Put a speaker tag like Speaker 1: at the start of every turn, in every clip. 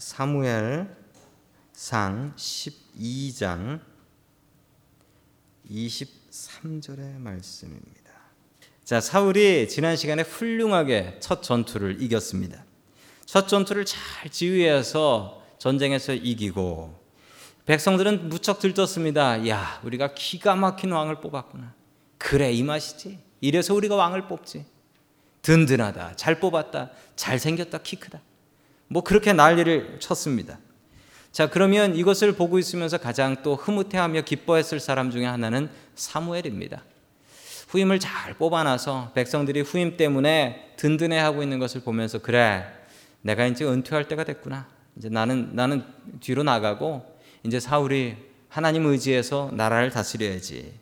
Speaker 1: 사무엘 상 12장 23절의 말씀입니다. 자, 사울이 지난 시간에 훌륭하게 첫 전투를 이겼습니다. 첫 전투를 잘 지휘해서 전쟁에서 이기고 백성들은 무척 들떴습니다. 야, 우리가 기가 막힌 왕을 뽑았구나. 그래, 이 맛이지. 이래서 우리가 왕을 뽑지. 든든하다. 잘 뽑았다. 잘생겼다. 키 크다. 뭐 그렇게 난리를 쳤습니다. 자, 그러면 이것을 보고 있으면서 가장 또 흐뭇해하며 기뻐했을 사람 중에 하나는 사무엘입니다. 후임을 잘 뽑아놔서 백성들이 후임 때문에 든든해하고 있는 것을 보면서 그래, 내가 이제 은퇴할 때가 됐구나. 이제 나는 나는 뒤로 나가고 이제 사울이 하나님 의지해서 나라를 다스려야지.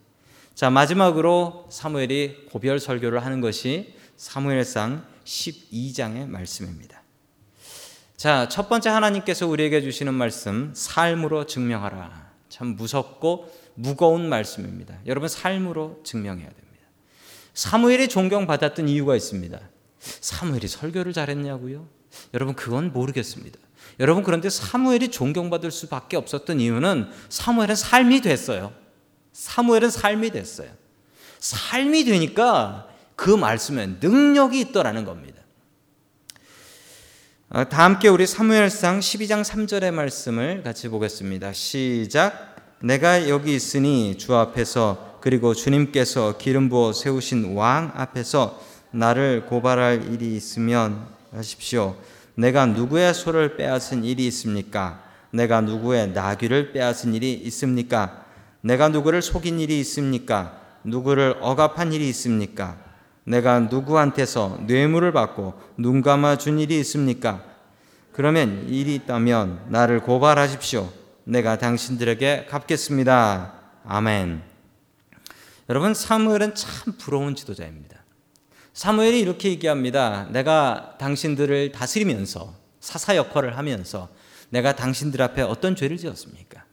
Speaker 1: 자, 마지막으로 사무엘이 고별 설교를 하는 것이 사무엘상 12장의 말씀입니다. 자, 첫 번째 하나님께서 우리에게 주시는 말씀, 삶으로 증명하라. 참 무섭고 무거운 말씀입니다. 여러분, 삶으로 증명해야 됩니다. 사무엘이 존경받았던 이유가 있습니다. 사무엘이 설교를 잘했냐고요? 여러분, 그건 모르겠습니다. 여러분, 그런데 사무엘이 존경받을 수밖에 없었던 이유는 사무엘은 삶이 됐어요. 사무엘은 삶이 됐어요. 삶이 되니까 그 말씀에 능력이 있더라는 겁니다. 어, 다 함께 우리 사무엘상 12장 3절의 말씀을 같이 보겠습니다. 시작. 내가 여기 있으니 주 앞에서 그리고 주님께서 기름 부어 세우신 왕 앞에서 나를 고발할 일이 있으면 하십시오. 내가 누구의 소를 빼앗은 일이 있습니까? 내가 누구의 나귀를 빼앗은 일이 있습니까? 내가 누구를 속인 일이 있습니까? 누구를 억압한 일이 있습니까? 내가 누구한테서 뇌물을 받고 눈 감아 준 일이 있습니까? 그러면 일이 있다면 나를 고발하십시오. 내가 당신들에게 갚겠습니다. 아멘. 여러분 사무엘은 참 부러운 지도자입니다. 사무엘이 이렇게 얘기합니다. 내가 당신들을 다스리면서 사사 역할을 하면서 내가 당신들 앞에 어떤 죄를 지었습니까?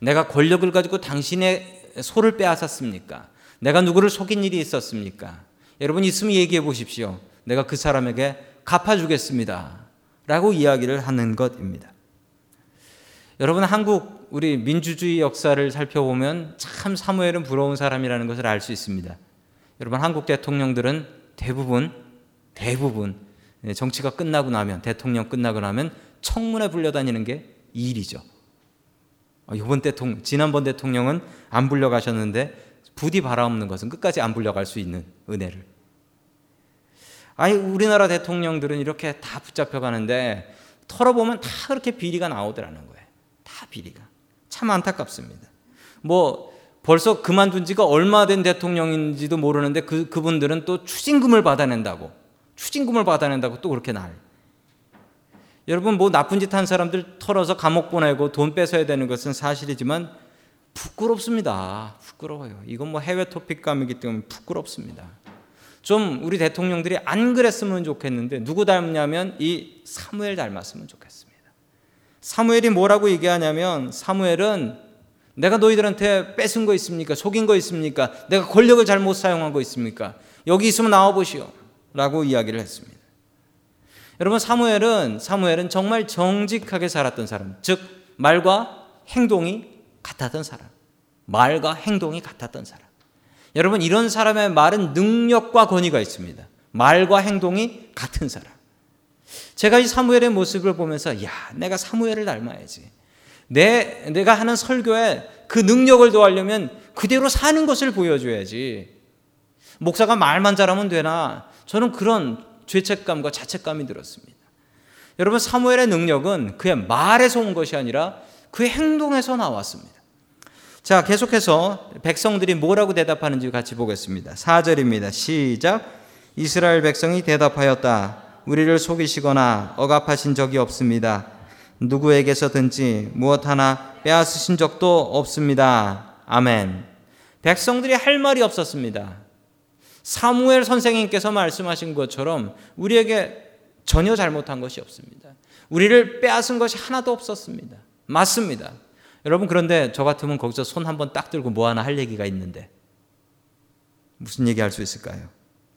Speaker 1: 내가 권력을 가지고 당신의 소를 빼앗았습니까? 내가 누구를 속인 일이 있었습니까? 여러분 있으면 얘기해 보십시오. 내가 그 사람에게 갚아주겠습니다. 라고 이야기를 하는 것입니다. 여러분 한국 우리 민주주의 역사를 살펴보면 참 사무엘은 부러운 사람이라는 것을 알 수 있습니다. 여러분 한국 대통령들은 대부분 대부분 정치가 끝나고 나면 대통령 끝나고 나면 청문회 불려다니는 게 일이죠. 어, 이번 대통령 지난번 대통령은 안 불려가셨는데 부디 바라없는 것은 끝까지 안 불려갈 수 있는 은혜를. 아니 우리나라 대통령들은 이렇게 다 붙잡혀 가는데 털어보면 다 그렇게 비리가 나오더라는 거예요. 다 비리가. 참 안타깝습니다. 뭐 벌써 그만둔 지가 얼마 된 대통령인지도 모르는데 그, 그분들은 또 추징금을 받아낸다고. 추징금을 받아낸다고 또 그렇게 날. 여러분 뭐 나쁜 짓 한 사람들 털어서 감옥 보내고 돈 뺏어야 되는 것은 사실이지만 부끄럽습니다. 부끄러워요. 이건 뭐 해외 토픽감이기 때문에 부끄럽습니다. 좀 우리 대통령들이 안 그랬으면 좋겠는데 누구 닮냐면 이 사무엘 닮았으면 좋겠습니다. 사무엘이 뭐라고 얘기하냐면 사무엘은 내가 너희들한테 뺏은 거 있습니까? 속인 거 있습니까? 내가 권력을 잘못 사용한 거 있습니까? 여기 있으면 나와 보시오. 라고 이야기를 했습니다. 여러분 사무엘은 사무엘은 정말 정직하게 살았던 사람. 즉 말과 행동이 같았던 사람. 말과 행동이 같았던 사람. 여러분, 이런 사람의 말은 능력과 권위가 있습니다. 말과 행동이 같은 사람. 제가 이 사무엘의 모습을 보면서, 야, 내가 사무엘을 닮아야지. 내, 내가 하는 설교에 그 능력을 더하려면 그대로 사는 것을 보여줘야지. 목사가 말만 잘하면 되나? 저는 그런 죄책감과 자책감이 들었습니다. 여러분, 사무엘의 능력은 그의 말에서 온 것이 아니라 그의 행동에서 나왔습니다. 자, 계속해서 백성들이 뭐라고 대답하는지 같이 보겠습니다. 4절입니다. 시작. 이스라엘 백성이 대답하였다. 우리를 속이시거나 억압하신 적이 없습니다. 누구에게서든지 무엇 하나 빼앗으신 적도 없습니다. 아멘. 백성들이 할 말이 없었습니다. 사무엘 선생님께서 말씀하신 것처럼 우리에게 전혀 잘못한 것이 없습니다. 우리를 빼앗은 것이 하나도 없었습니다. 맞습니다. 여러분 그런데 저 같으면 거기서 손 한번 딱 들고 뭐 하나 할 얘기가 있는데 무슨 얘기 할 수 있을까요?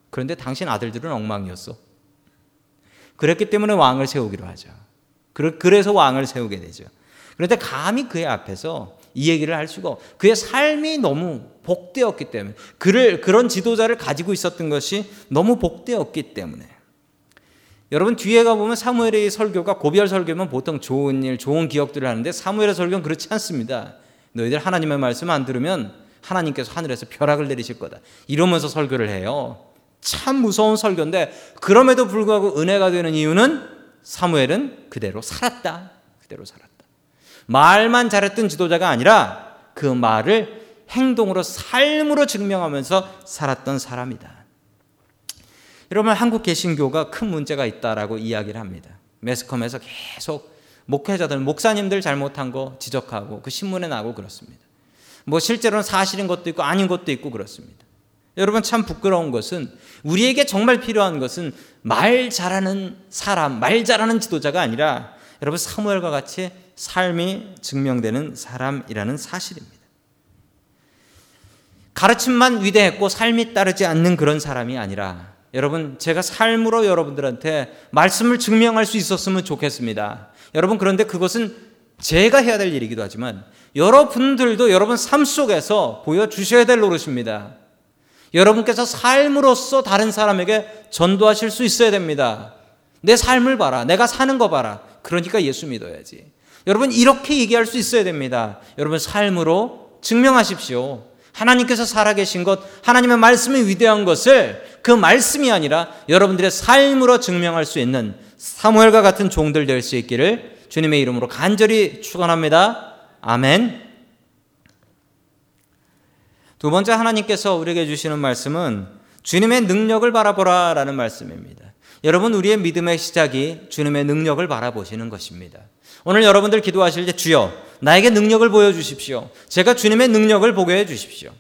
Speaker 1: 그런데 당신 아들들은 엉망이었어. 그랬기 때문에 왕을 세우기로 하죠. 그래서 왕을 세우게 되죠. 그런데 감히 그의 앞에서 이 얘기를 할 수가 없. 그의 삶이 너무 복되었기 때문에 그를 그런 지도자를 가지고 있었던 것이 너무 복되었기 때문에 여러분 뒤에 가 보면 사무엘의 설교가 고별 설교면 보통 좋은 일, 좋은 기억들을 하는데 사무엘의 설교는 그렇지 않습니다. 너희들 하나님의 말씀 안 들으면 하나님께서 하늘에서 벼락을 내리실 거다. 이러면서 설교를 해요. 참 무서운 설교인데 그럼에도 불구하고 은혜가 되는 이유는 사무엘은 그대로 살았다. 그대로 살았다. 말만 잘했던 지도자가 아니라 그 말을 행동으로 삶으로 증명하면서 살았던 사람이다. 여러분 한국 개신교가 큰 문제가 있다라고 이야기를 합니다. 매스컴에서 계속 목회자들, 목사님들 잘못한 거 지적하고 그 신문에 나고 그렇습니다. 뭐 실제로는 사실인 것도 있고 아닌 것도 있고 그렇습니다. 여러분 참 부끄러운 것은 우리에게 정말 필요한 것은 말 잘하는 사람, 말 잘하는 지도자가 아니라 여러분 사무엘과 같이 삶이 증명되는 사람이라는 사실입니다. 가르침만 위대했고 삶이 따르지 않는 그런 사람이 아니라 여러분, 제가 삶으로 여러분들한테 말씀을 증명할 수 있었으면 좋겠습니다. 여러분, 그런데 그것은 제가 해야 될 일이기도 하지만 여러분들도 여러분 삶 속에서 보여주셔야 될 노릇입니다. 여러분께서 삶으로서 다른 사람에게 전도하실 수 있어야 됩니다. 내 삶을 봐라. 내가 사는 거 봐라. 그러니까 예수 믿어야지. 여러분, 이렇게 얘기할 수 있어야 됩니다. 여러분, 삶으로 증명하십시오. 하나님께서 살아계신 것, 하나님의 말씀이 위대한 것을 그 말씀이 아니라 여러분들의 삶으로 증명할 수 있는 사무엘과 같은 종들 될 수 있기를 주님의 이름으로 간절히 축원합니다. 아멘. 두 번째 하나님께서 우리에게 주시는 말씀은 주님의 능력을 바라보라라는 말씀입니다. 여러분 우리의 믿음의 시작이 주님의 능력을 바라보시는 것입니다. 오늘 여러분들 기도하실 때 주여 나에게 능력을 보여 주십시오. 제가 주님의 능력을 보게 해 주십시오.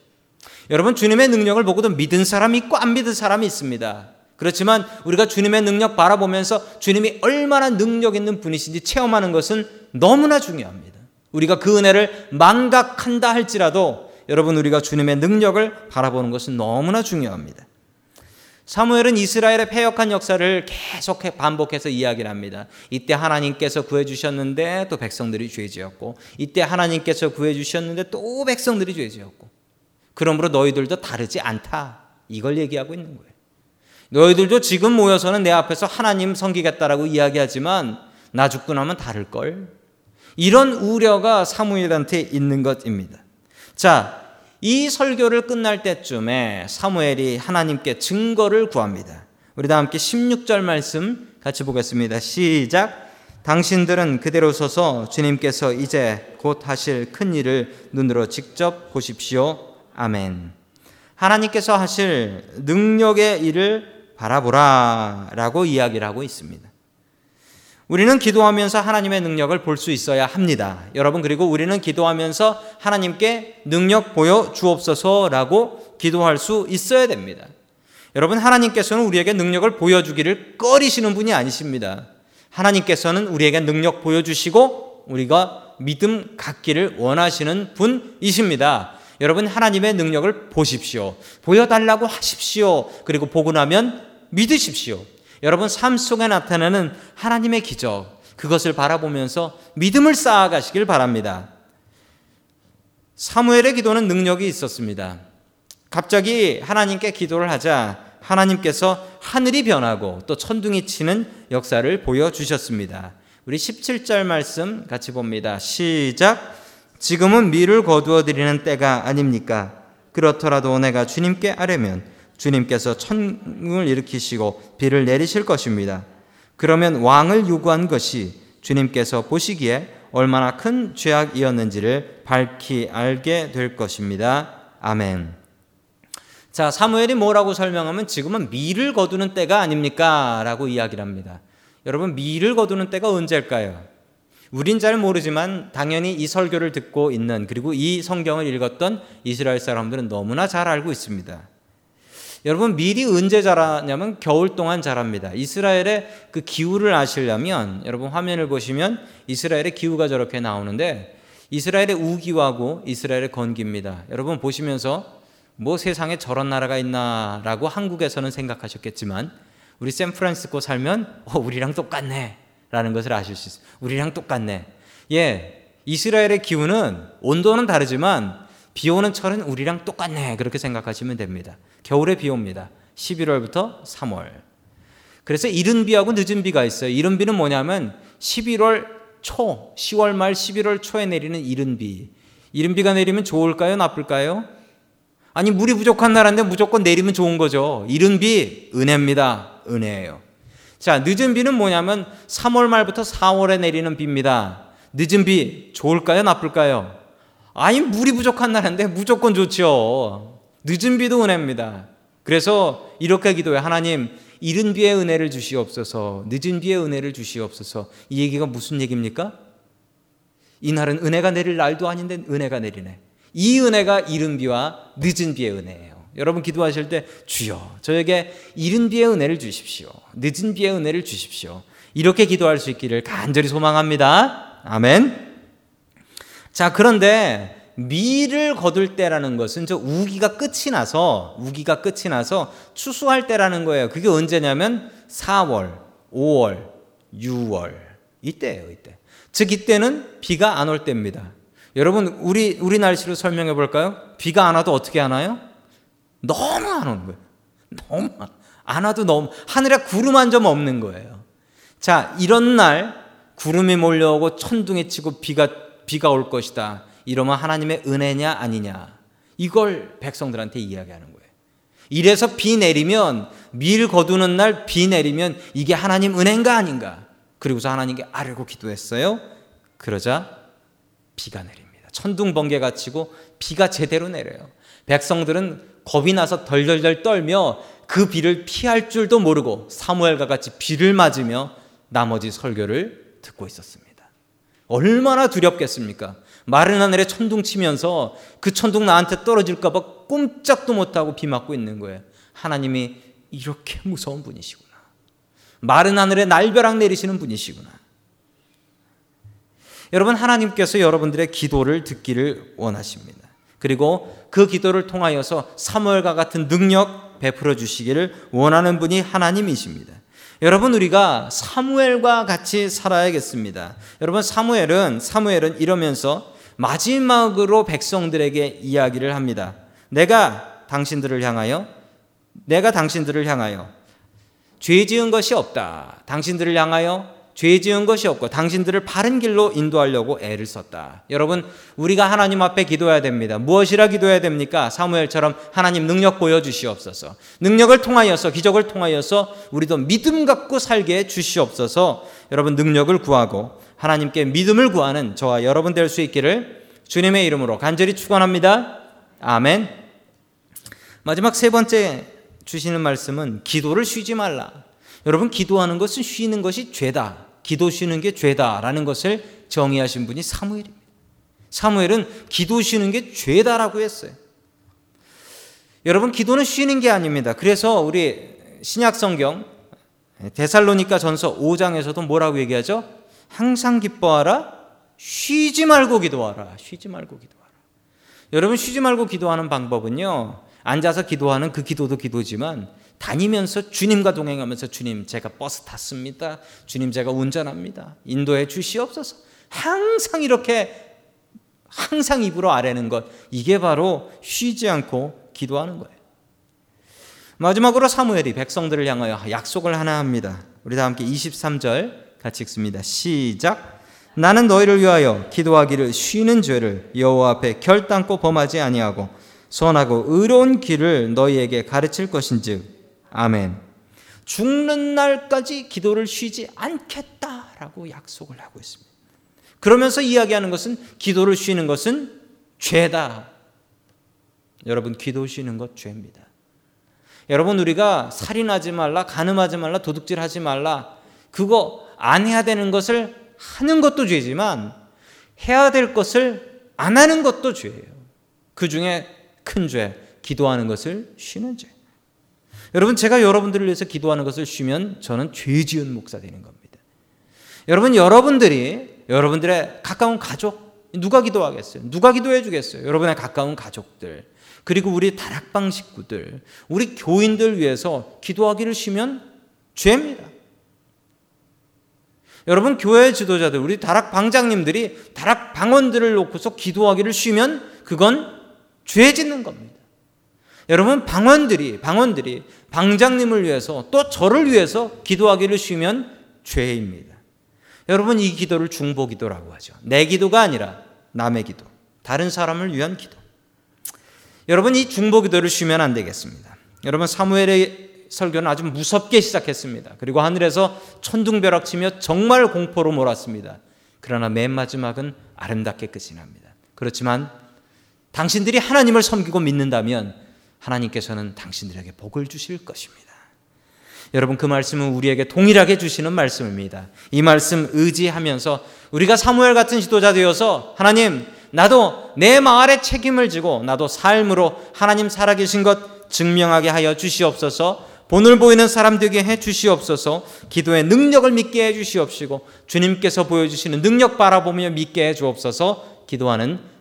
Speaker 1: 여러분 주님의 능력을 보고도 믿은 사람이 있고 안 믿은 사람이 있습니다. 그렇지만 우리가 주님의 능력 바라보면서 주님이 얼마나 능력 있는 분이신지 체험하는 것은 너무나 중요합니다. 우리가 그 은혜를 망각한다 할지라도 여러분 우리가 주님의 능력을 바라보는 것은 너무나 중요합니다. 사무엘은 이스라엘의 패역한 역사를 계속 반복해서 이야기를 합니다. 이때 하나님께서 구해주셨는데 또 백성들이 죄지었고, 이때 하나님께서 구해주셨는데 또 백성들이 죄지었고, 그러므로 너희들도 다르지 않다. 이걸 얘기하고 있는 거예요. 너희들도 지금 모여서는 내 앞에서 하나님 섬기겠다라고 이야기하지만 나 죽고 나면 다를 걸. 이런 우려가 사무엘한테 있는 것입니다. 자, 이 설교를 끝날 때쯤에 사무엘이 하나님께 증거를 구합니다. 우리 다 함께 16절 말씀 같이 보겠습니다. 시작. 당신들은 그대로 서서 주님께서 이제 곧 하실 큰 일을 눈으로 직접 보십시오. 아멘. 하나님께서 하실 능력의 일을 바라보라 라고 이야기를 하고 있습니다. 우리는 기도하면서 하나님의 능력을 볼 수 있어야 합니다. 여러분, 그리고 우리는 기도하면서 하나님께 능력 보여 주옵소서라고 기도할 수 있어야 됩니다. 여러분, 하나님께서는 우리에게 능력을 보여주기를 꺼리시는 분이 아니십니다. 하나님께서는 우리에게 능력 보여주시고 우리가 믿음 갖기를 원하시는 분이십니다. 여러분 하나님의 능력을 보십시오. 보여달라고 하십시오. 그리고 보고 나면 믿으십시오. 여러분 삶 속에 나타나는 하나님의 기적 그것을 바라보면서 믿음을 쌓아가시길 바랍니다. 사무엘의 기도는 능력이 있었습니다. 갑자기 하나님께 기도를 하자 하나님께서 하늘이 변하고 또 천둥이 치는 역사를 보여주셨습니다. 우리 17절 말씀 같이 봅니다. 시작. 지금은 밀을 거두어 드리는 때가 아닙니까? 그렇더라도 내가 주님께 아뢰면 주님께서 천궁을 일으키시고 비를 내리실 것입니다. 그러면 왕을 요구한 것이 주님께서 보시기에 얼마나 큰 죄악이었는지를 밝히 알게 될 것입니다. 아멘. 자, 사무엘이 뭐라고 설명하면 지금은 밀을 거두는 때가 아닙니까? 라고 이야기를 합니다. 여러분, 밀을 거두는 때가 언제일까요? 우린 잘 모르지만 당연히 이 설교를 듣고 있는 그리고 이 성경을 읽었던 이스라엘 사람들은 너무나 잘 알고 있습니다. 여러분 밀이 언제 자라냐면 겨울 동안 자랍니다. 이스라엘의 그 기후를 아시려면 여러분 화면을 보시면 이스라엘의 기후가 저렇게 나오는데 이스라엘의 우기하고 이스라엘의 건기입니다. 여러분 보시면서 뭐 세상에 저런 나라가 있나라고 한국에서는 생각하셨겠지만 우리 샌프란시스코 살면 어, 우리랑 똑같네 라는 것을 아실 수 있어요. 우리랑 똑같네. 예, 이스라엘의 기후는 온도는 다르지만 비 오는 철은 우리랑 똑같네. 그렇게 생각하시면 됩니다. 겨울에 비 옵니다. 11월부터 3월. 그래서 이른 비하고 늦은 비가 있어요. 이른 비는 뭐냐면 11월 초, 10월 말 11월 초에 내리는 이른 비. 이른 비가 내리면 좋을까요? 나쁠까요? 아니, 물이 부족한 나라인데 무조건 내리면 좋은 거죠. 이른 비, 은혜입니다. 은혜예요. 자, 늦은 비는 뭐냐면 3월 말부터 4월에 내리는 비입니다. 늦은 비, 좋을까요? 나쁠까요? 아니, 물이 부족한 나라인데 무조건 좋죠. 늦은 비도 은혜입니다. 그래서 이렇게 기도해. 하나님, 이른 비의 은혜를 주시옵소서, 늦은 비의 은혜를 주시옵소서. 이 얘기가 무슨 얘기입니까? 이날은 은혜가 내릴 날도 아닌데 은혜가 내리네. 이 은혜가 이른 비와 늦은 비의 은혜예요. 여러분 기도하실 때 주여 저에게 이른 비의 은혜를 주십시오. 늦은 비의 은혜를 주십시오. 이렇게 기도할 수 있기를 간절히 소망합니다. 아멘. 자, 그런데 미를 거둘 때라는 것은 저 우기가 끝이 나서 우기가 끝이 나서 추수할 때라는 거예요. 그게 언제냐면 4월, 5월, 6월 이때예요, 이때. 즉 이때는 비가 안 올 때입니다. 여러분 우리 우리 날씨로 설명해 볼까요? 비가 안 와도 어떻게 하나요? 너무 안 오는 거예요. 너무 안 와도 너무 하늘에 구름 한 점 없는 거예요. 자, 이런 날 구름이 몰려오고 천둥이 치고 비가 비가 올 것이다. 이러면 하나님의 은혜냐 아니냐. 이걸 백성들한테 이야기하는 거예요. 이래서 비 내리면 밀 거두는 날 비 내리면 이게 하나님 은혜인가 아닌가. 그리고서 하나님께 아뢰고 기도했어요. 그러자 비가 내립니다. 천둥 번개가 치고 비가 제대로 내려요. 백성들은 겁이 나서 덜덜덜 떨며 그 비를 피할 줄도 모르고 사무엘과 같이 비를 맞으며 나머지 설교를 듣고 있었습니다. 얼마나 두렵겠습니까? 마른 하늘에 천둥 치면서 그 천둥 나한테 떨어질까봐 꼼짝도 못하고 비 맞고 있는 거예요. 하나님이 이렇게 무서운 분이시구나. 마른 하늘에 날벼락 내리시는 분이시구나. 여러분, 하나님께서 여러분들의 기도를 듣기를 원하십니다. 그리고 그 기도를 통하여서 사무엘과 같은 능력 베풀어 주시기를 원하는 분이 하나님이십니다. 여러분 우리가 사무엘과 같이 살아야겠습니다. 여러분 사무엘은 사무엘은 이러면서 마지막으로 백성들에게 이야기를 합니다. 내가 당신들을 향하여 내가 당신들을 향하여 죄 지은 것이 없다. 당신들을 향하여 죄 지은 것이 없고 당신들을 바른 길로 인도하려고 애를 썼다. 여러분, 우리가 하나님 앞에 기도해야 됩니다. 무엇이라 기도해야 됩니까? 사무엘처럼 하나님 능력 보여 주시옵소서. 능력을 통하여서 기적을 통하여서 우리도 믿음 갖고 살게 해 주시옵소서. 여러분 능력을 구하고 하나님께 믿음을 구하는 저와 여러분 될 수 있기를 주님의 이름으로 간절히 축원합니다. 아멘. 마지막 세 번째 주시는 말씀은 기도를 쉬지 말라. 여러분 기도하는 것은 쉬는 것이 죄다. 기도 쉬는 게 죄다라는 것을 정의하신 분이 사무엘입니다. 사무엘은 기도 쉬는 게 죄다라고 했어요. 여러분 기도는 쉬는 게 아닙니다. 그래서 우리 신약 성경 데살로니가 전서 5장에서도 뭐라고 얘기하죠? 항상 기뻐하라. 쉬지 말고 기도하라. 쉬지 말고 기도하라. 여러분 쉬지 말고 기도하는 방법은요. 앉아서 기도하는 그 기도도 기도지만 다니면서 주님과 동행하면서 주님 제가 버스 탔습니다. 주님 제가 운전합니다. 인도해 주시옵소서. 항상 이렇게 항상 입으로 아뢰는 것 이게 바로 쉬지 않고 기도하는 거예요. 마지막으로 사무엘이 백성들을 향하여 약속을 하나 합니다. 우리 다 함께 23절 같이 읽습니다. 시작. 나는 너희를 위하여 기도하기를 쉬는 죄를 여호와 앞에 결단코 범하지 아니하고 선하고 의로운 길을 너희에게 가르칠 것인즉 아멘. 죽는 날까지 기도를 쉬지 않겠다라고 약속을 하고 있습니다. 그러면서 이야기하는 것은 기도를 쉬는 것은 죄다. 여러분 기도 쉬는 것 죄입니다. 여러분 우리가 살인하지 말라, 간음하지 말라, 도둑질하지 말라. 그거 안 해야 되는 것을 하는 것도 죄지만 해야 될 것을 안 하는 것도 죄예요. 그 중에 큰 죄, 기도하는 것을 쉬는 죄. 여러분 제가 여러분들을 위해서 기도하는 것을 쉬면 저는 죄 지은 목사 되는 겁니다. 여러분 여러분들이 여러분들의 가까운 가족 누가 기도하겠어요? 누가 기도해 주겠어요? 여러분의 가까운 가족들 그리고 우리 다락방 식구들 우리 교인들 위해서 기도하기를 쉬면 죄입니다. 여러분 교회 지도자들 우리 다락 방장님들이 다락 방언들을 놓고서 기도하기를 쉬면 그건 죄 짓는 겁니다. 여러분 방언들이 방언들이 방장님을 위해서 또 저를 위해서 기도하기를 쉬면 죄입니다. 여러분 이 기도를 중보 기도라고 하죠. 내 기도가 아니라 남의 기도, 다른 사람을 위한 기도. 여러분 이 중보 기도를 쉬면 안 되겠습니다. 여러분 사무엘의 설교는 아주 무섭게 시작했습니다. 그리고 하늘에서 천둥벼락 치며 정말 공포로 몰았습니다. 그러나 맨 마지막은 아름답게 끝이 납니다. 그렇지만 당신들이 하나님을 섬기고 믿는다면 하나님께서는 당신들에게 복을 주실 것입니다. 여러분 그 말씀은 우리에게 동일하게 주시는 말씀입니다. 이 말씀 의지하면서 우리가 사무엘 같은 지도자 되어서 하나님 나도 내 마을에 책임을 지고 나도 삶으로 하나님 살아계신 것 증명하게 하여 주시옵소서. 본을 보이는 사람 되게 해 주시옵소서. 기도의 능력을 믿게 해 주시옵시고 주님께서 보여주시는 능력 바라보며 믿게 해 주옵소서. 기도하는